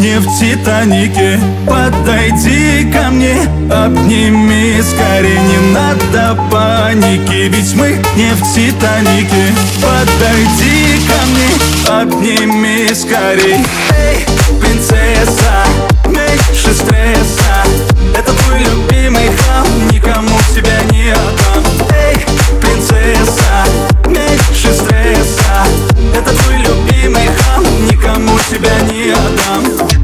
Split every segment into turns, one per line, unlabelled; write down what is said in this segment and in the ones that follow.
не в Титанике. Подойди ко мне, обними скорее Не надо паники, ведь мы не в Титанике. Подойди ко мне, обними скорей Эй, принцесса, меньше стресса Это твой любимый хам, никому тебя не тебя не отдам.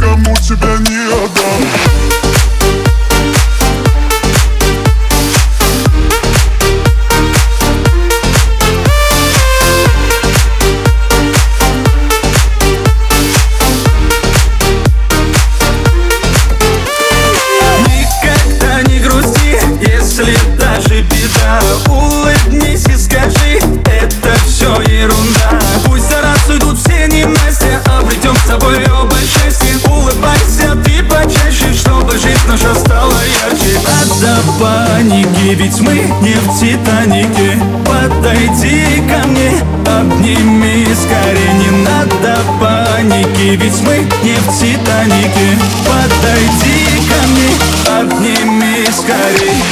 не
в Титанике Подойди ко мне, обними скорее Не надо паники, ведь мы не в Титанике. Подойди ко мне, обними
скорее.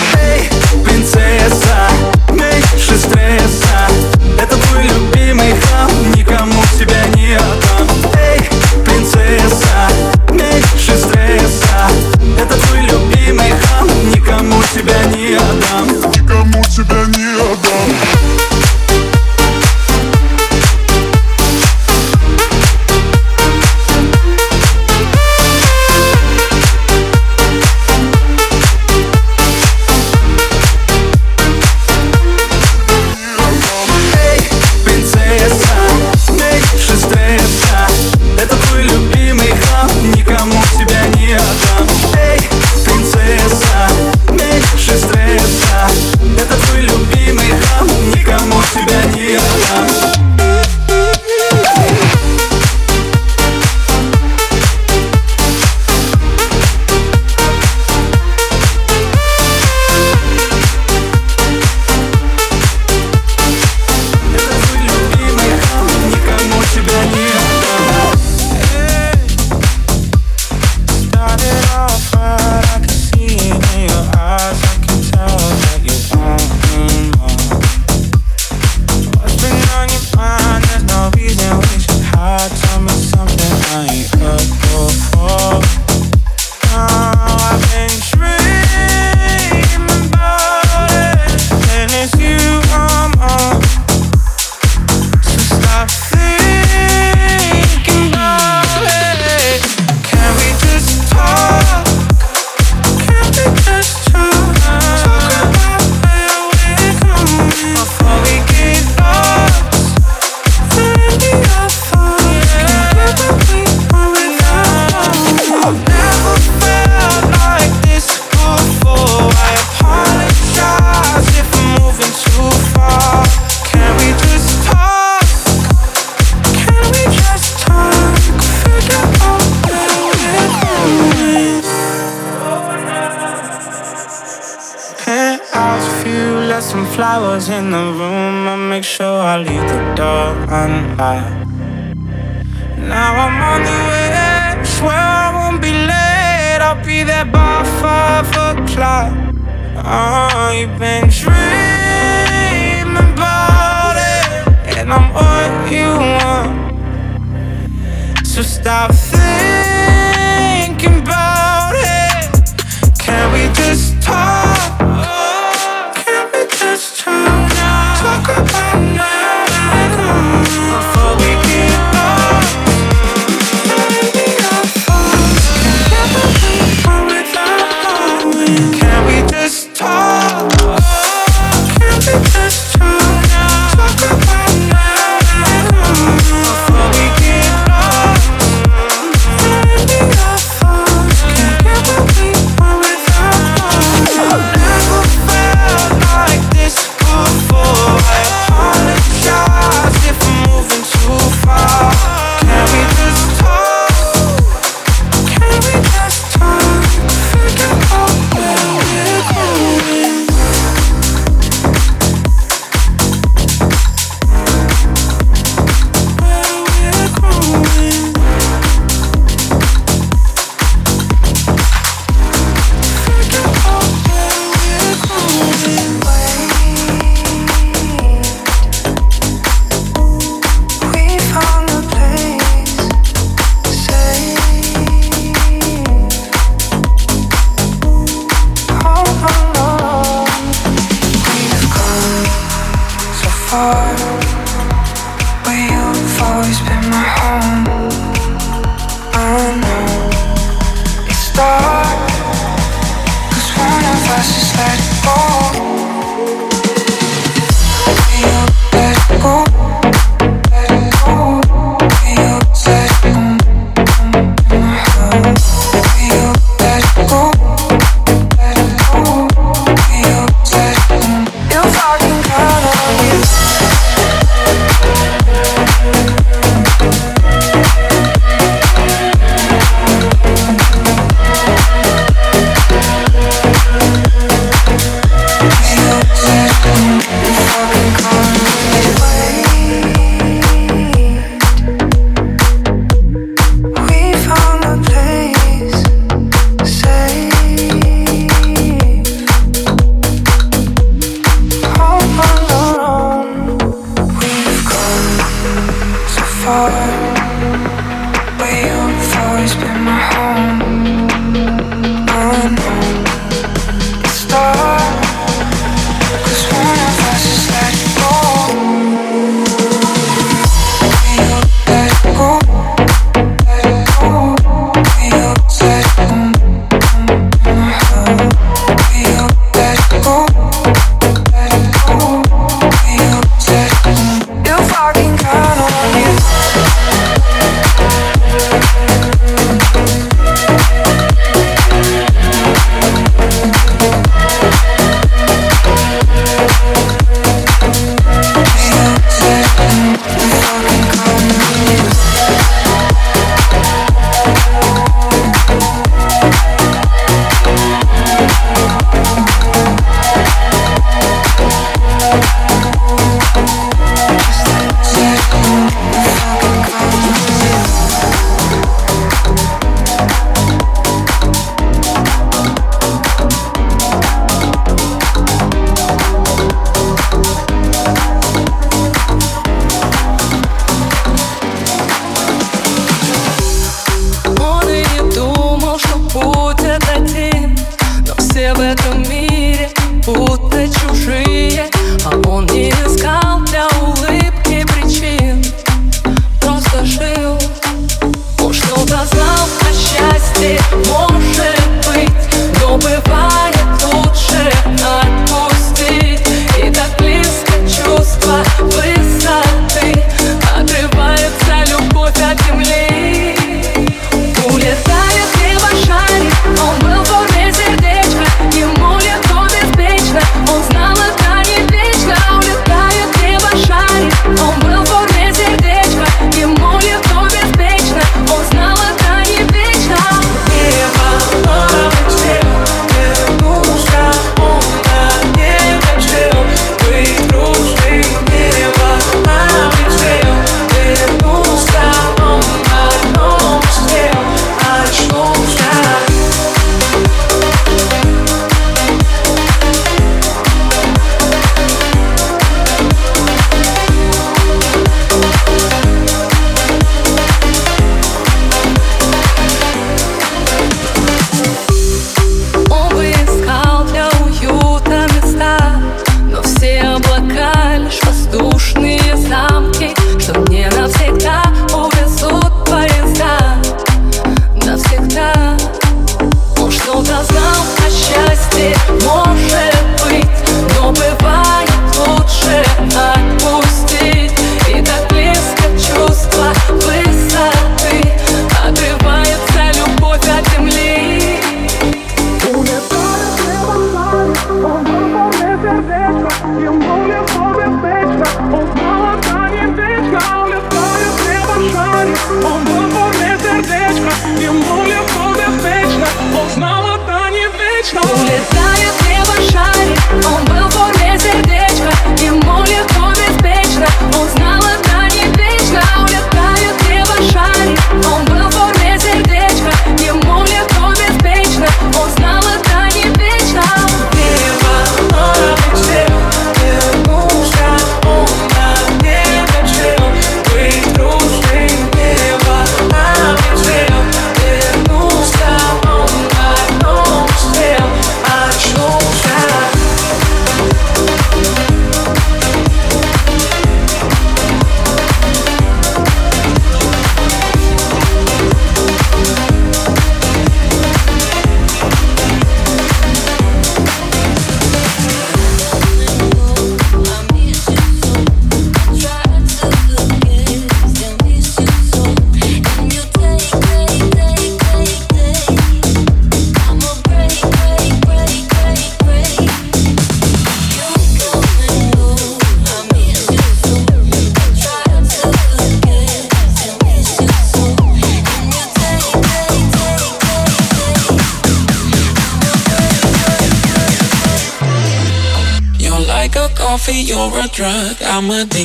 I'm
a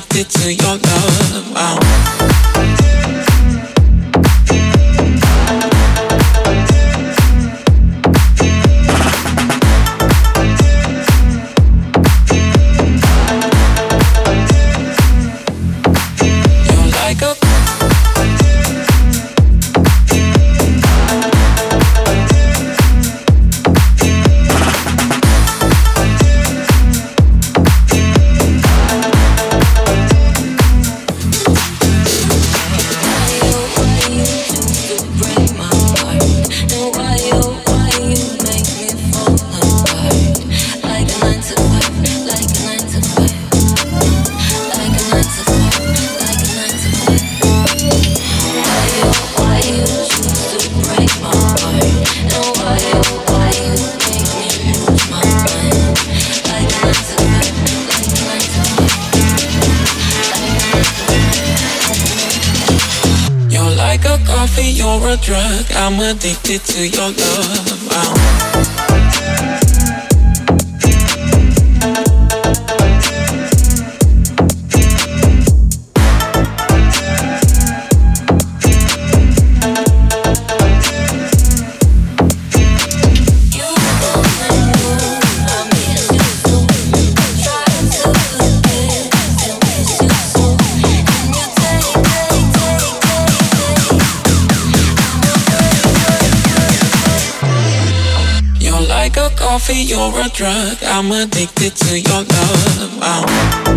a drug, I'm addicted to your love. I'm coffee, you're a drug. I'm addicted to your love.
I'm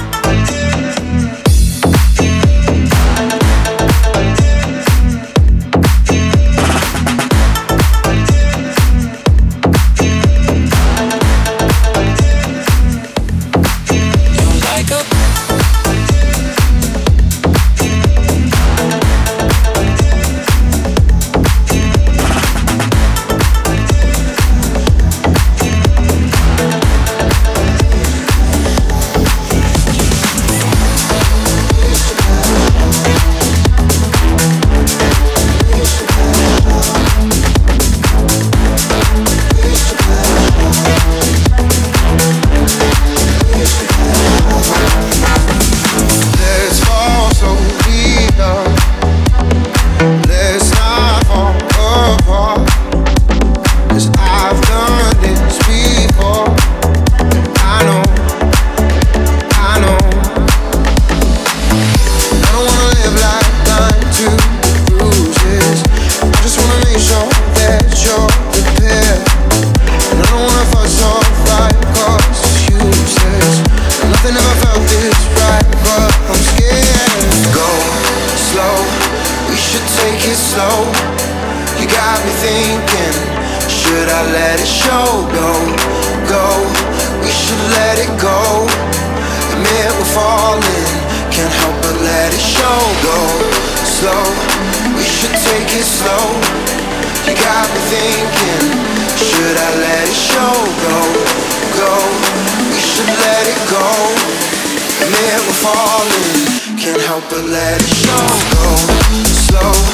can't help but let it show. Go slow.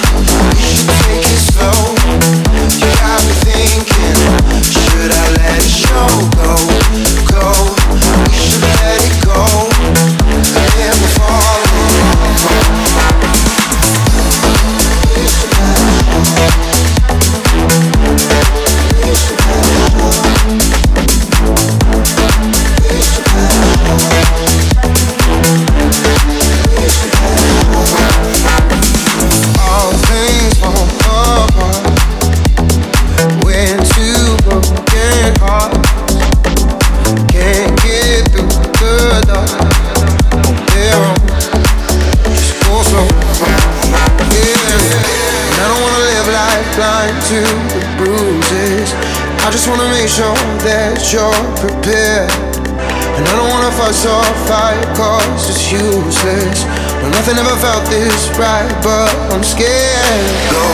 was on fire cause it's useless. Well, Nothing ever felt this right but I'm scared. Go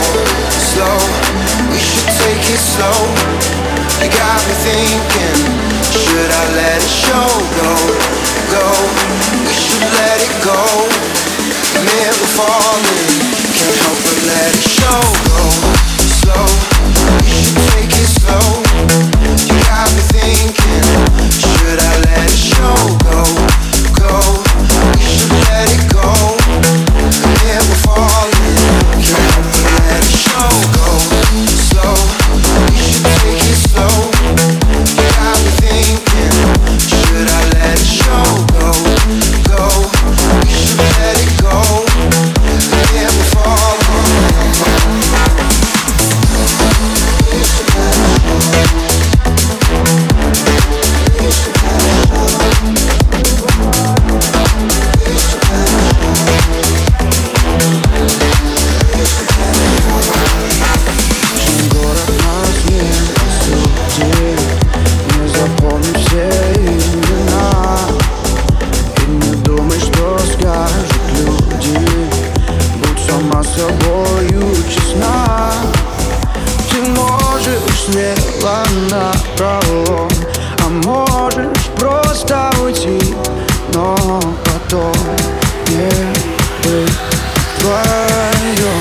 slow, we should take it slow. You got me thinking, should I let it show? Go, go, we should let it go. Never falling, can't help but let it show. Go slow, we should take it slow. You got me thinking let it go
что
не быть вдвоем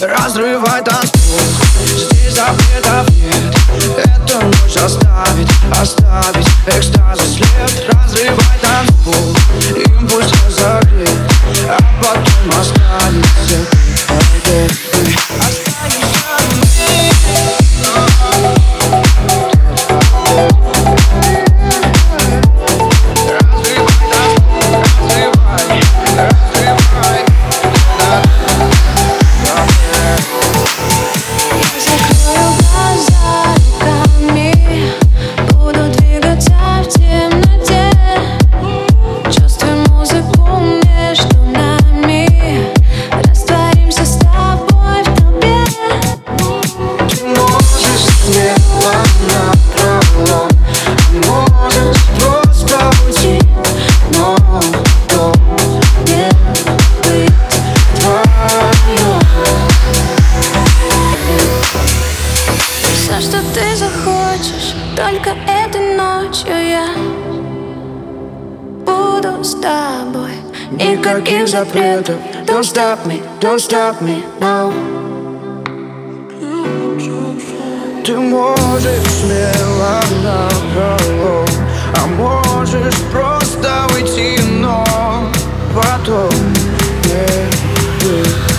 разрывай танцпол Здесь запретов нет Эту ночь оставить, оставить экстаз след. Разрывай танцпол импульс пусть разогреть А потом
останется build up. Don't stop me, don't
stop me
now. Ты можешь смело напролом, а можешь просто уйти, но потом не будет.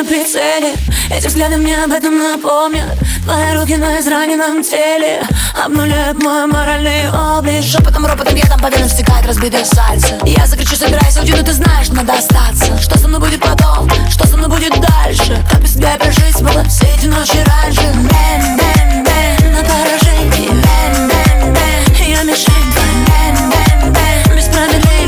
на прицеле. Эти взгляды мне об этом напомнят. Твои руки на израненном теле Обнуляют мой моральный облик. Шепотом, ропотом я там по венам стекает разбитое сальце. Я закричу, собирайся, уйти, но ты знаешь, надо остаться. Что со мной будет потом, что со мной будет дальше? Как без тебя прожить было все эти ночи раньше? Бен, бен, бен, на поражении. Бен, бен, бен, я мишень твоя Бен, бен, бен, без
промедлений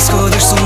school, there's so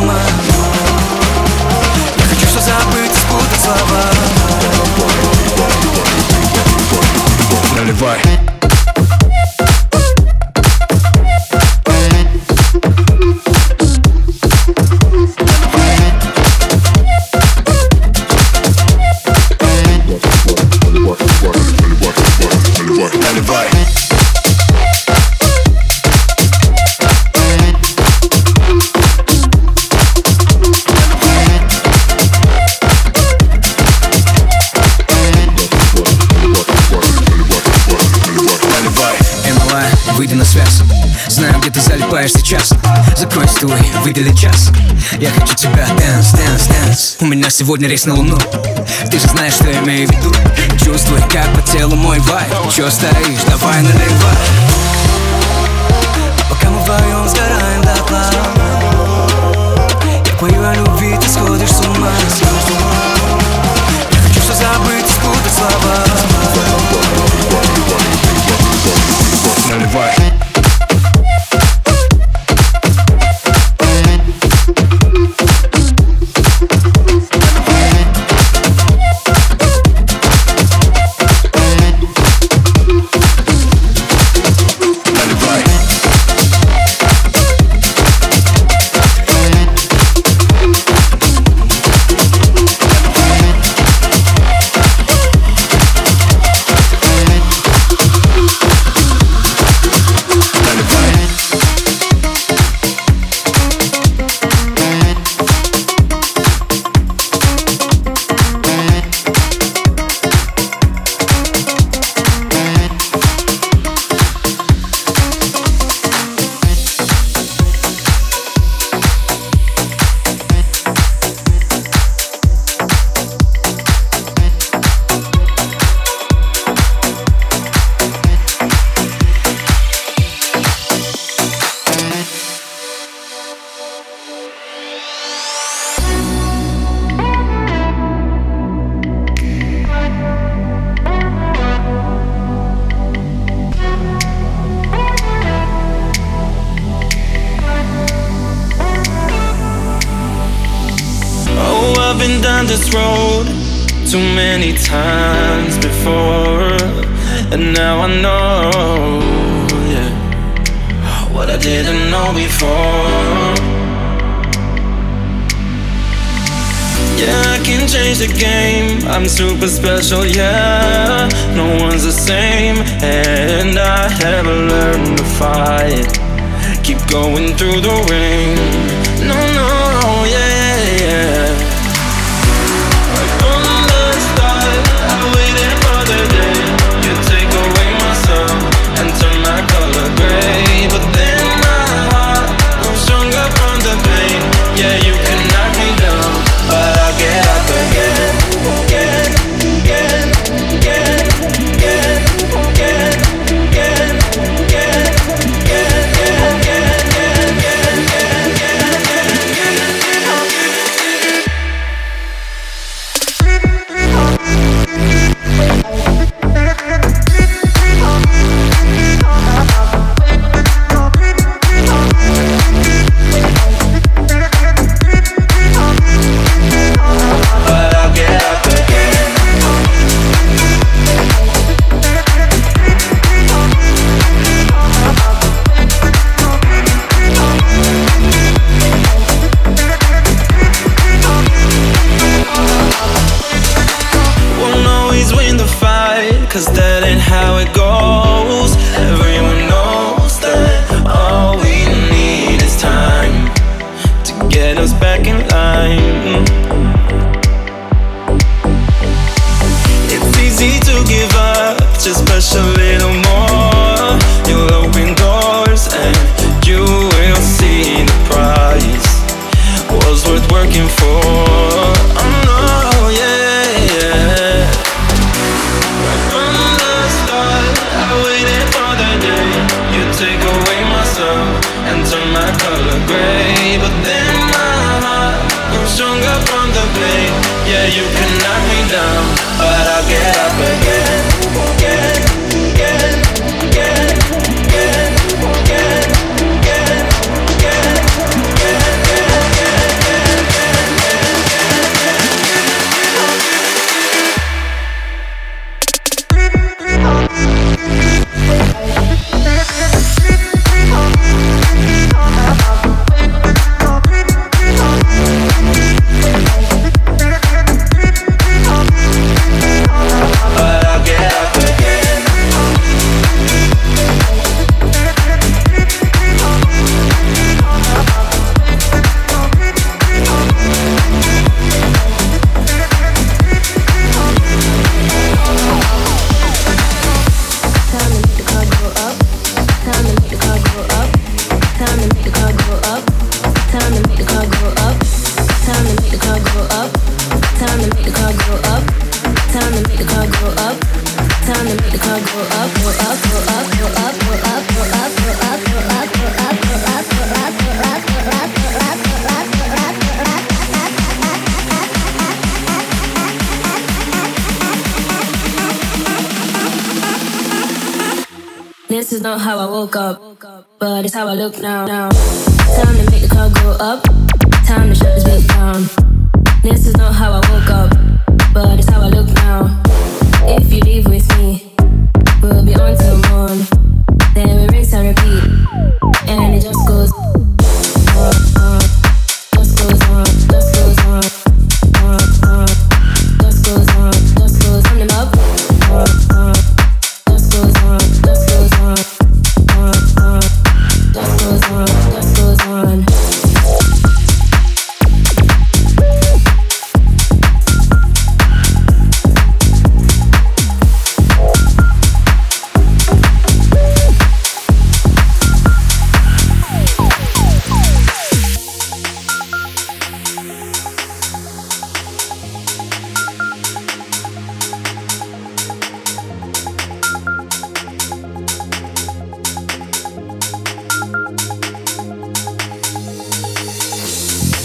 Стуй, выдели час. Я хочу тебя, дэнс, дэнс, дэнс У меня сегодня рейс на луну. Ты же знаешь, что я имею в виду. Чувствуй, как по телу мой вайб. Чё стоишь, давай наливай. Пока мы вдвоем сгораем дотла Я пою о любви, ты сходишь с ума. Я хочу все забыть спутать слова.
Наливай
down this road too many times before, and now I know, yeah, what I didn't know before. Yeah, I can change the game. I'm super special, yeah. No one's the same, and I have learned to fight. Keep going through the rain.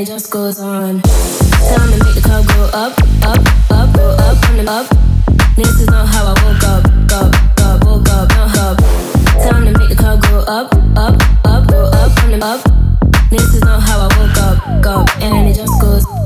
it just goes on. Tell me make the club go up, up, up, go up, on up. This is not how I woke up, up, up, woke up, not up. Time to make the club go up, up, up, go up, on up. This is not how I woke up, up, and it just goes. on.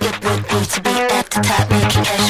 It
would be to be at the top, making.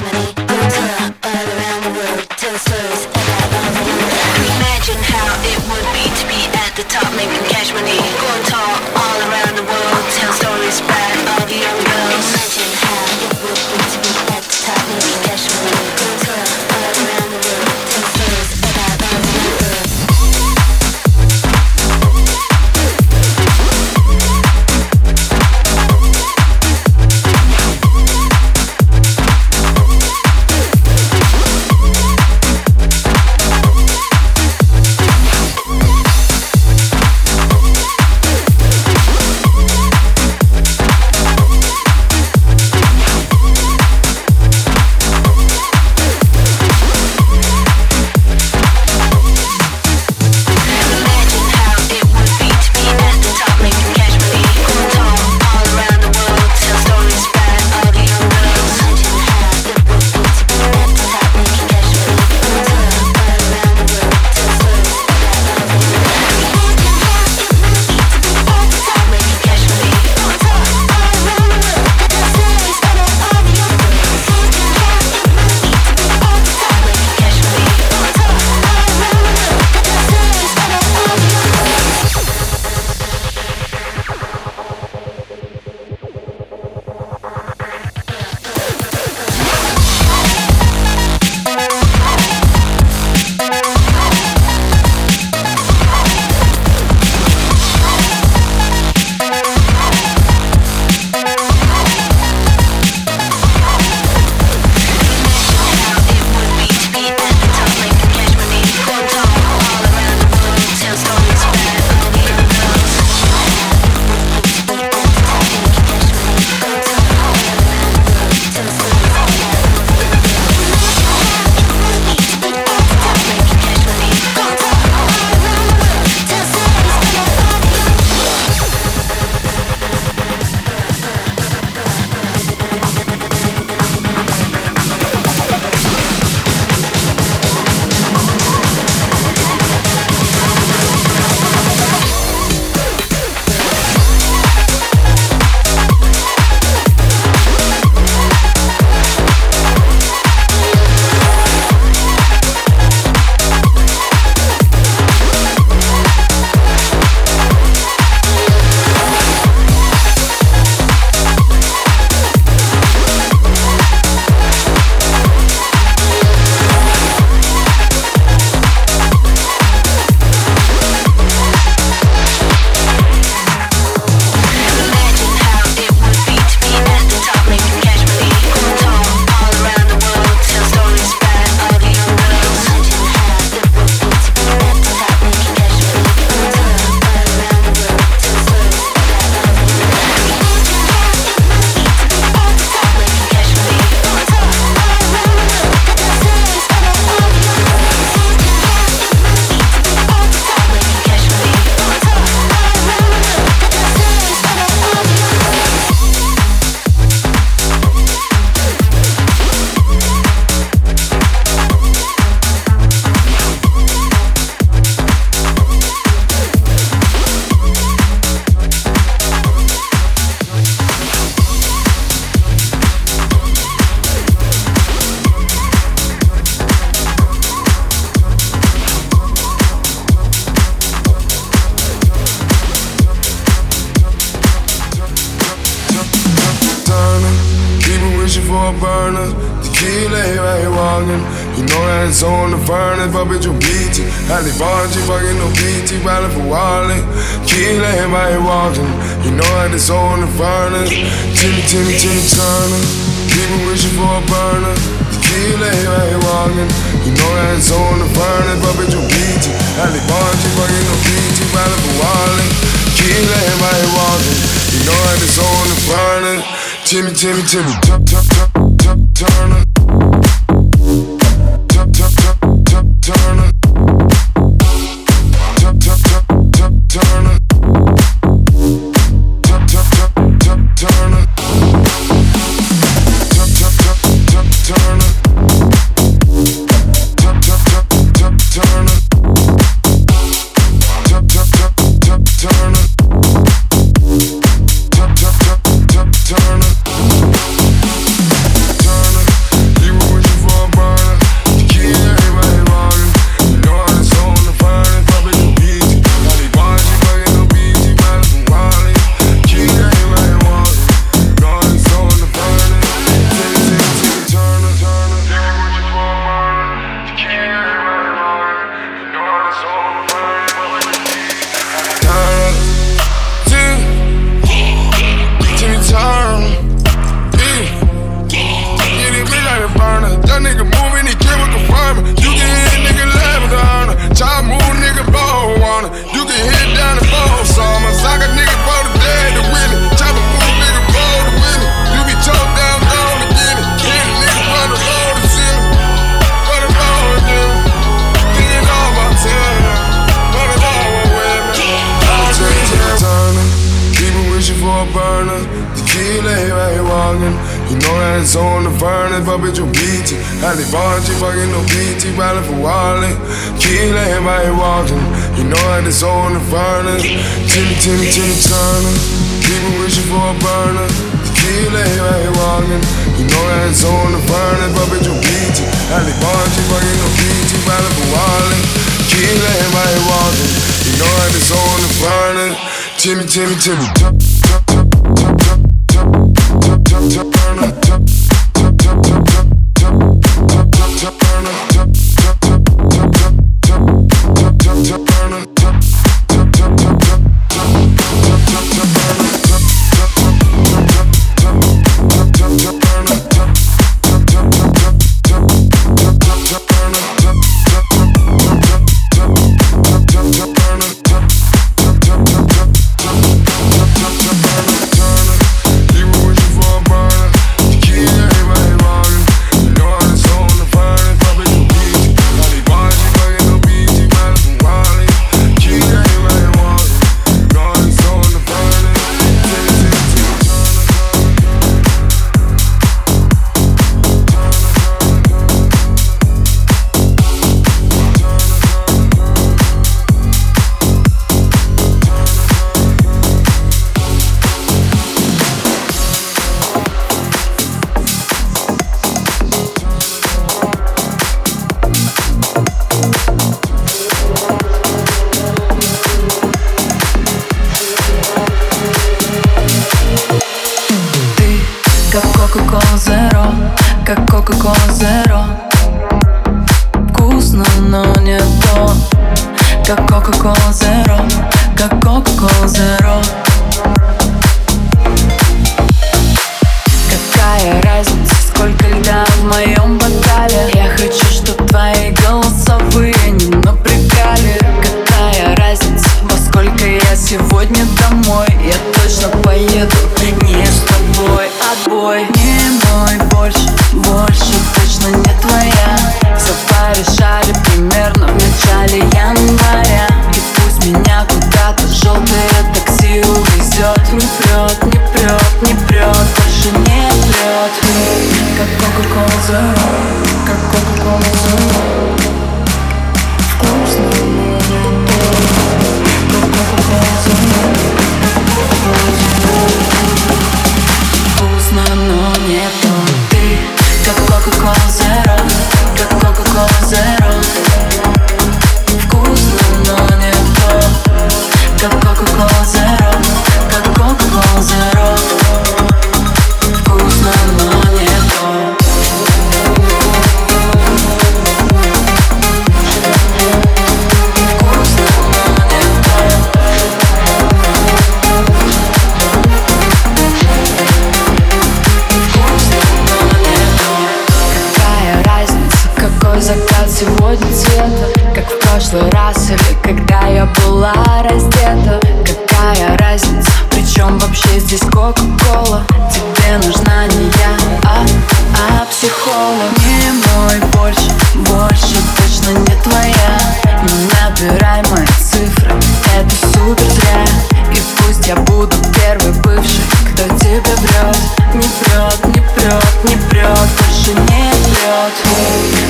буду первый бывший Кто тебе врет, не врет, не врет, не врет Больше не врет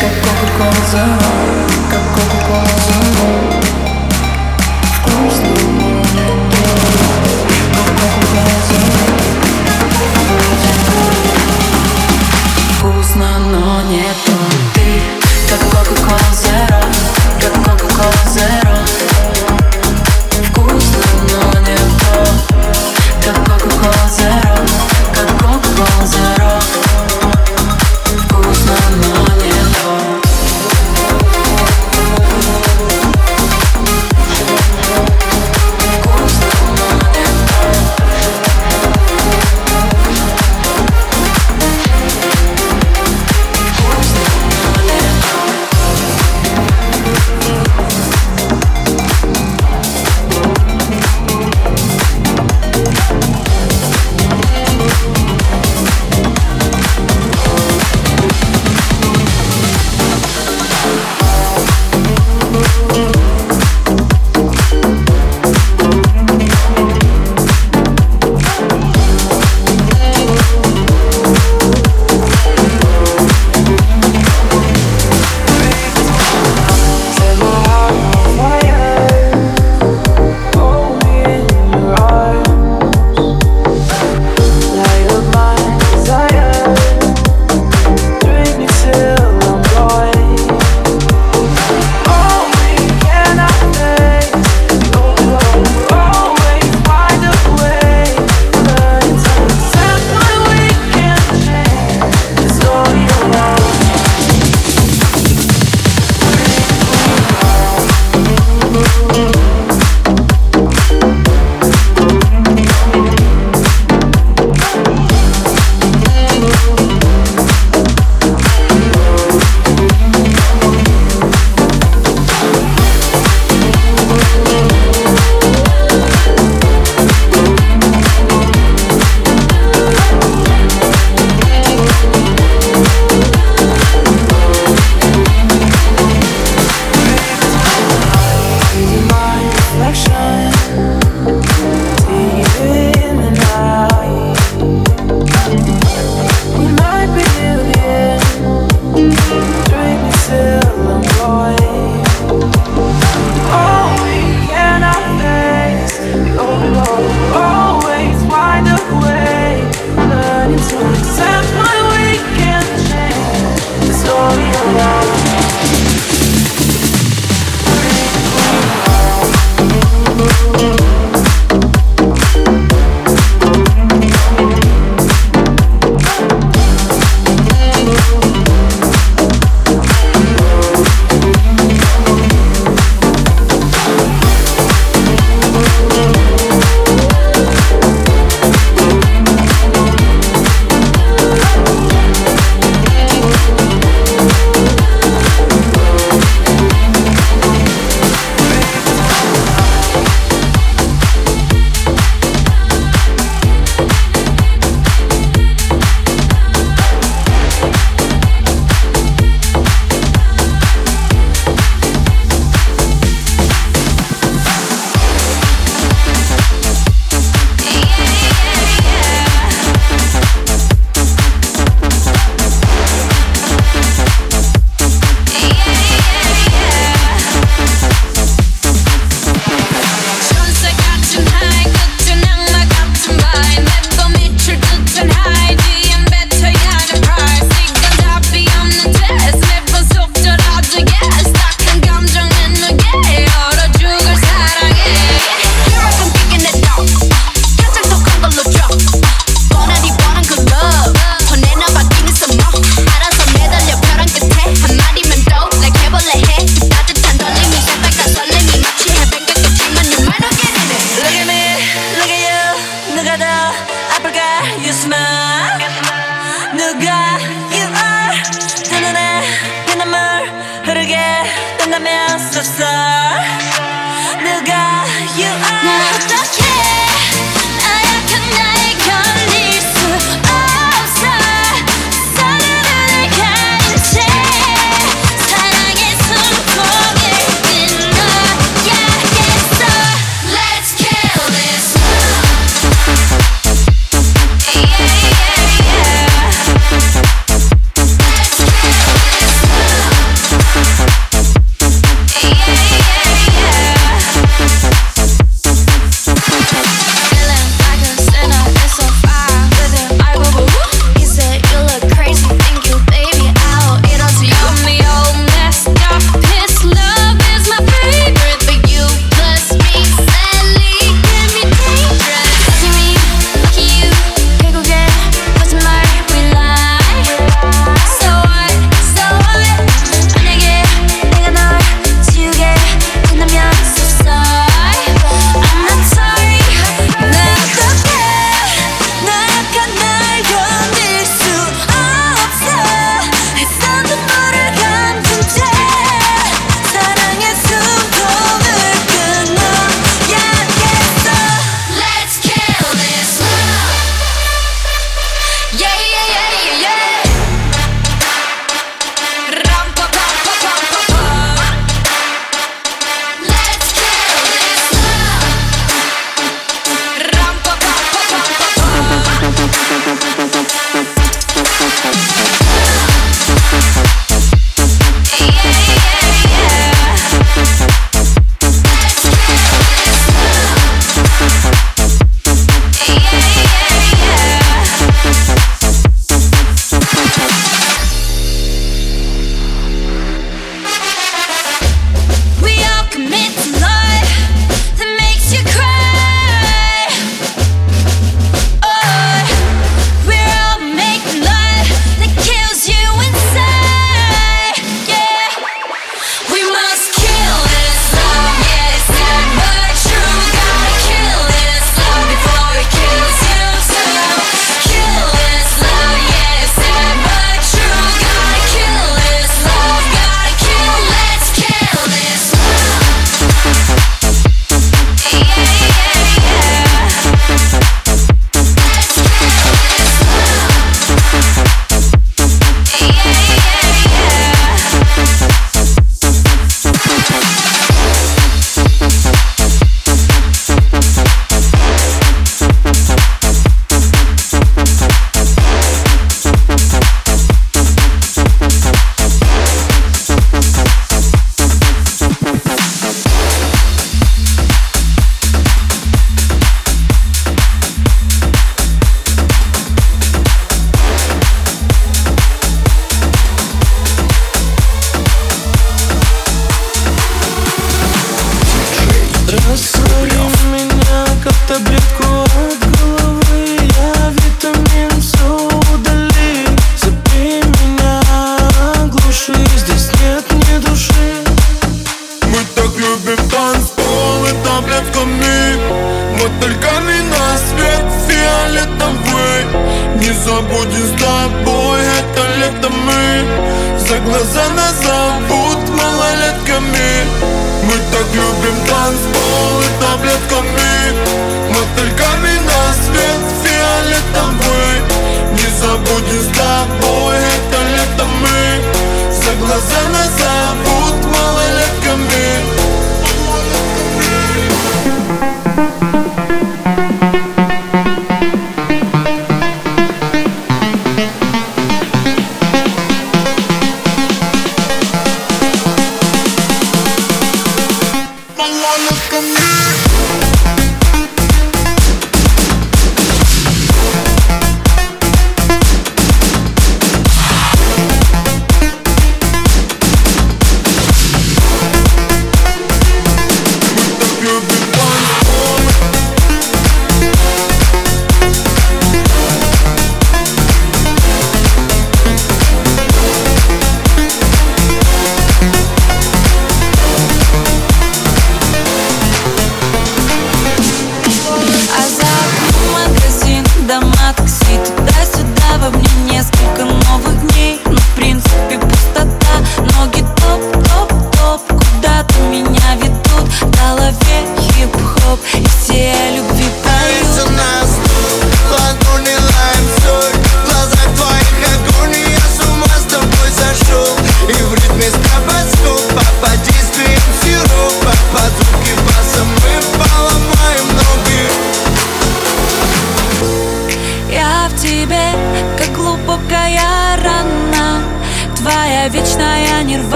как Кока-Кола Zero, как Кока-Кола Zero но не Вкусно, но не то